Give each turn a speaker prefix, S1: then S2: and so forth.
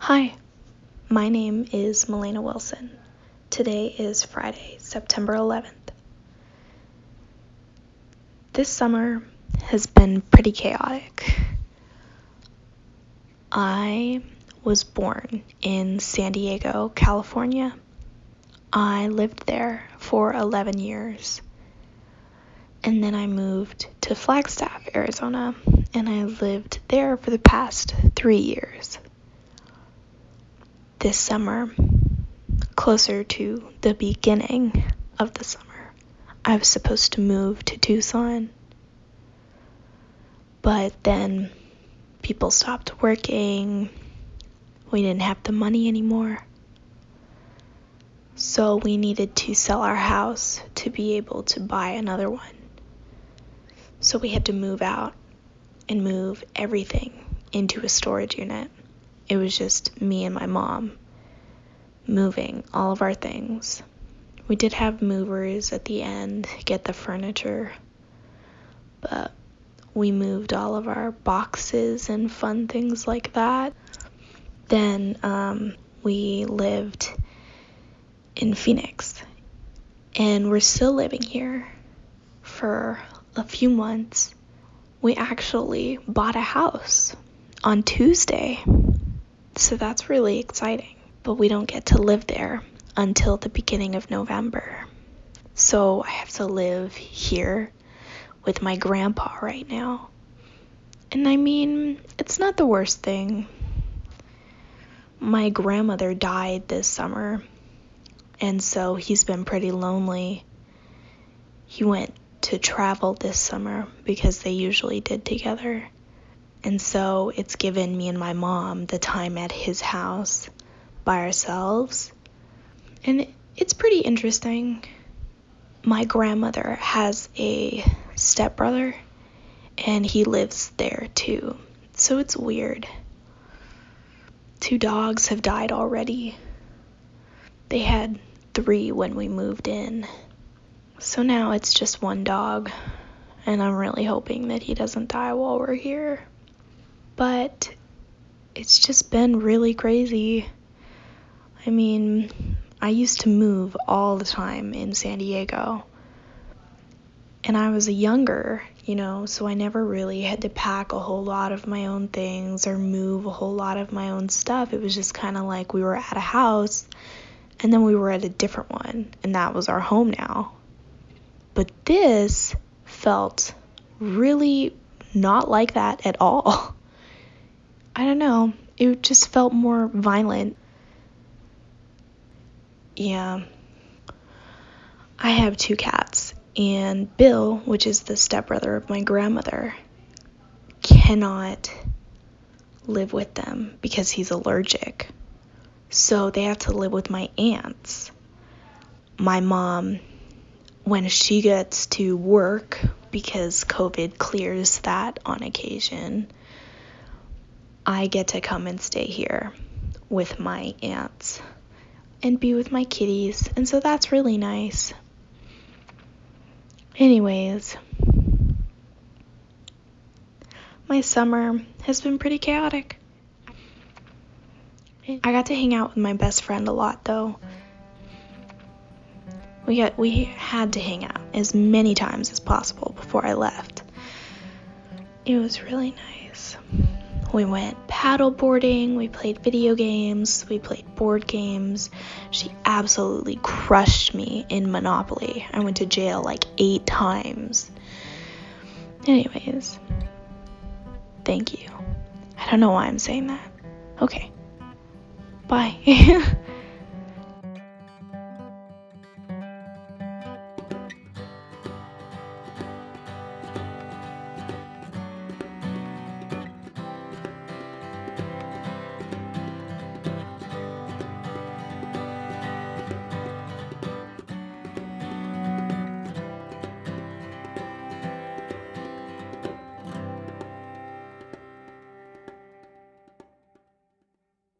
S1: Hi, my name is Malena Wilson. Today is Friday, September 11th. This summer has been pretty chaotic. I was born in San Diego, California. I lived there for 11 years. And then I moved to Flagstaff, Arizona, and I lived there for the past three years this summer, closer to the beginning of the summer, I was supposed to move to Tucson. But then people stopped working. We didn't have the money anymore. So we needed to sell our house to be able to buy another one. So we had to move out and move everything into a storage unit. It was just me and my mom moving all of our things. We did have movers at the end get the furniture, but we moved all of our boxes and fun things like that. Then um, we lived in Phoenix, and we're still living here for a few months. We actually bought a house on Tuesday. So that's really exciting. But we don't get to live there until the beginning of November. So I have to live here with my grandpa right now. And I mean, it's not the worst thing. My grandmother died this summer, and so he's been pretty lonely. He went to travel this summer because they usually did together. And so it's given me and my mom the time at his house by ourselves. And it's pretty interesting. My grandmother has a stepbrother, and he lives there too. So it's weird. Two dogs have died already. They had three when we moved in. So now it's just one dog, and I'm really hoping that he doesn't die while we're here but it's just been really crazy. I mean, I used to move all the time in San Diego. And I was a younger, you know, so I never really had to pack a whole lot of my own things or move a whole lot of my own stuff. It was just kind of like we were at a house and then we were at a different one, and that was our home now. But this felt really not like that at all. It just felt more violent. Yeah. I have two cats, and Bill, which is the stepbrother of my grandmother, cannot live with them because he's allergic. So they have to live with my aunts. My mom, when she gets to work, because COVID clears that on occasion, I get to come and stay here with my aunts and be with my kitties, and so that's really nice. Anyways, my summer has been pretty chaotic. I got to hang out with my best friend a lot though. We got we had to hang out as many times as possible before I left. It was really nice. We went paddleboarding, we played video games, we played board games. She absolutely crushed me in Monopoly. I went to jail like eight times. Anyways, thank you. I don't know why I'm saying that. Okay. Bye.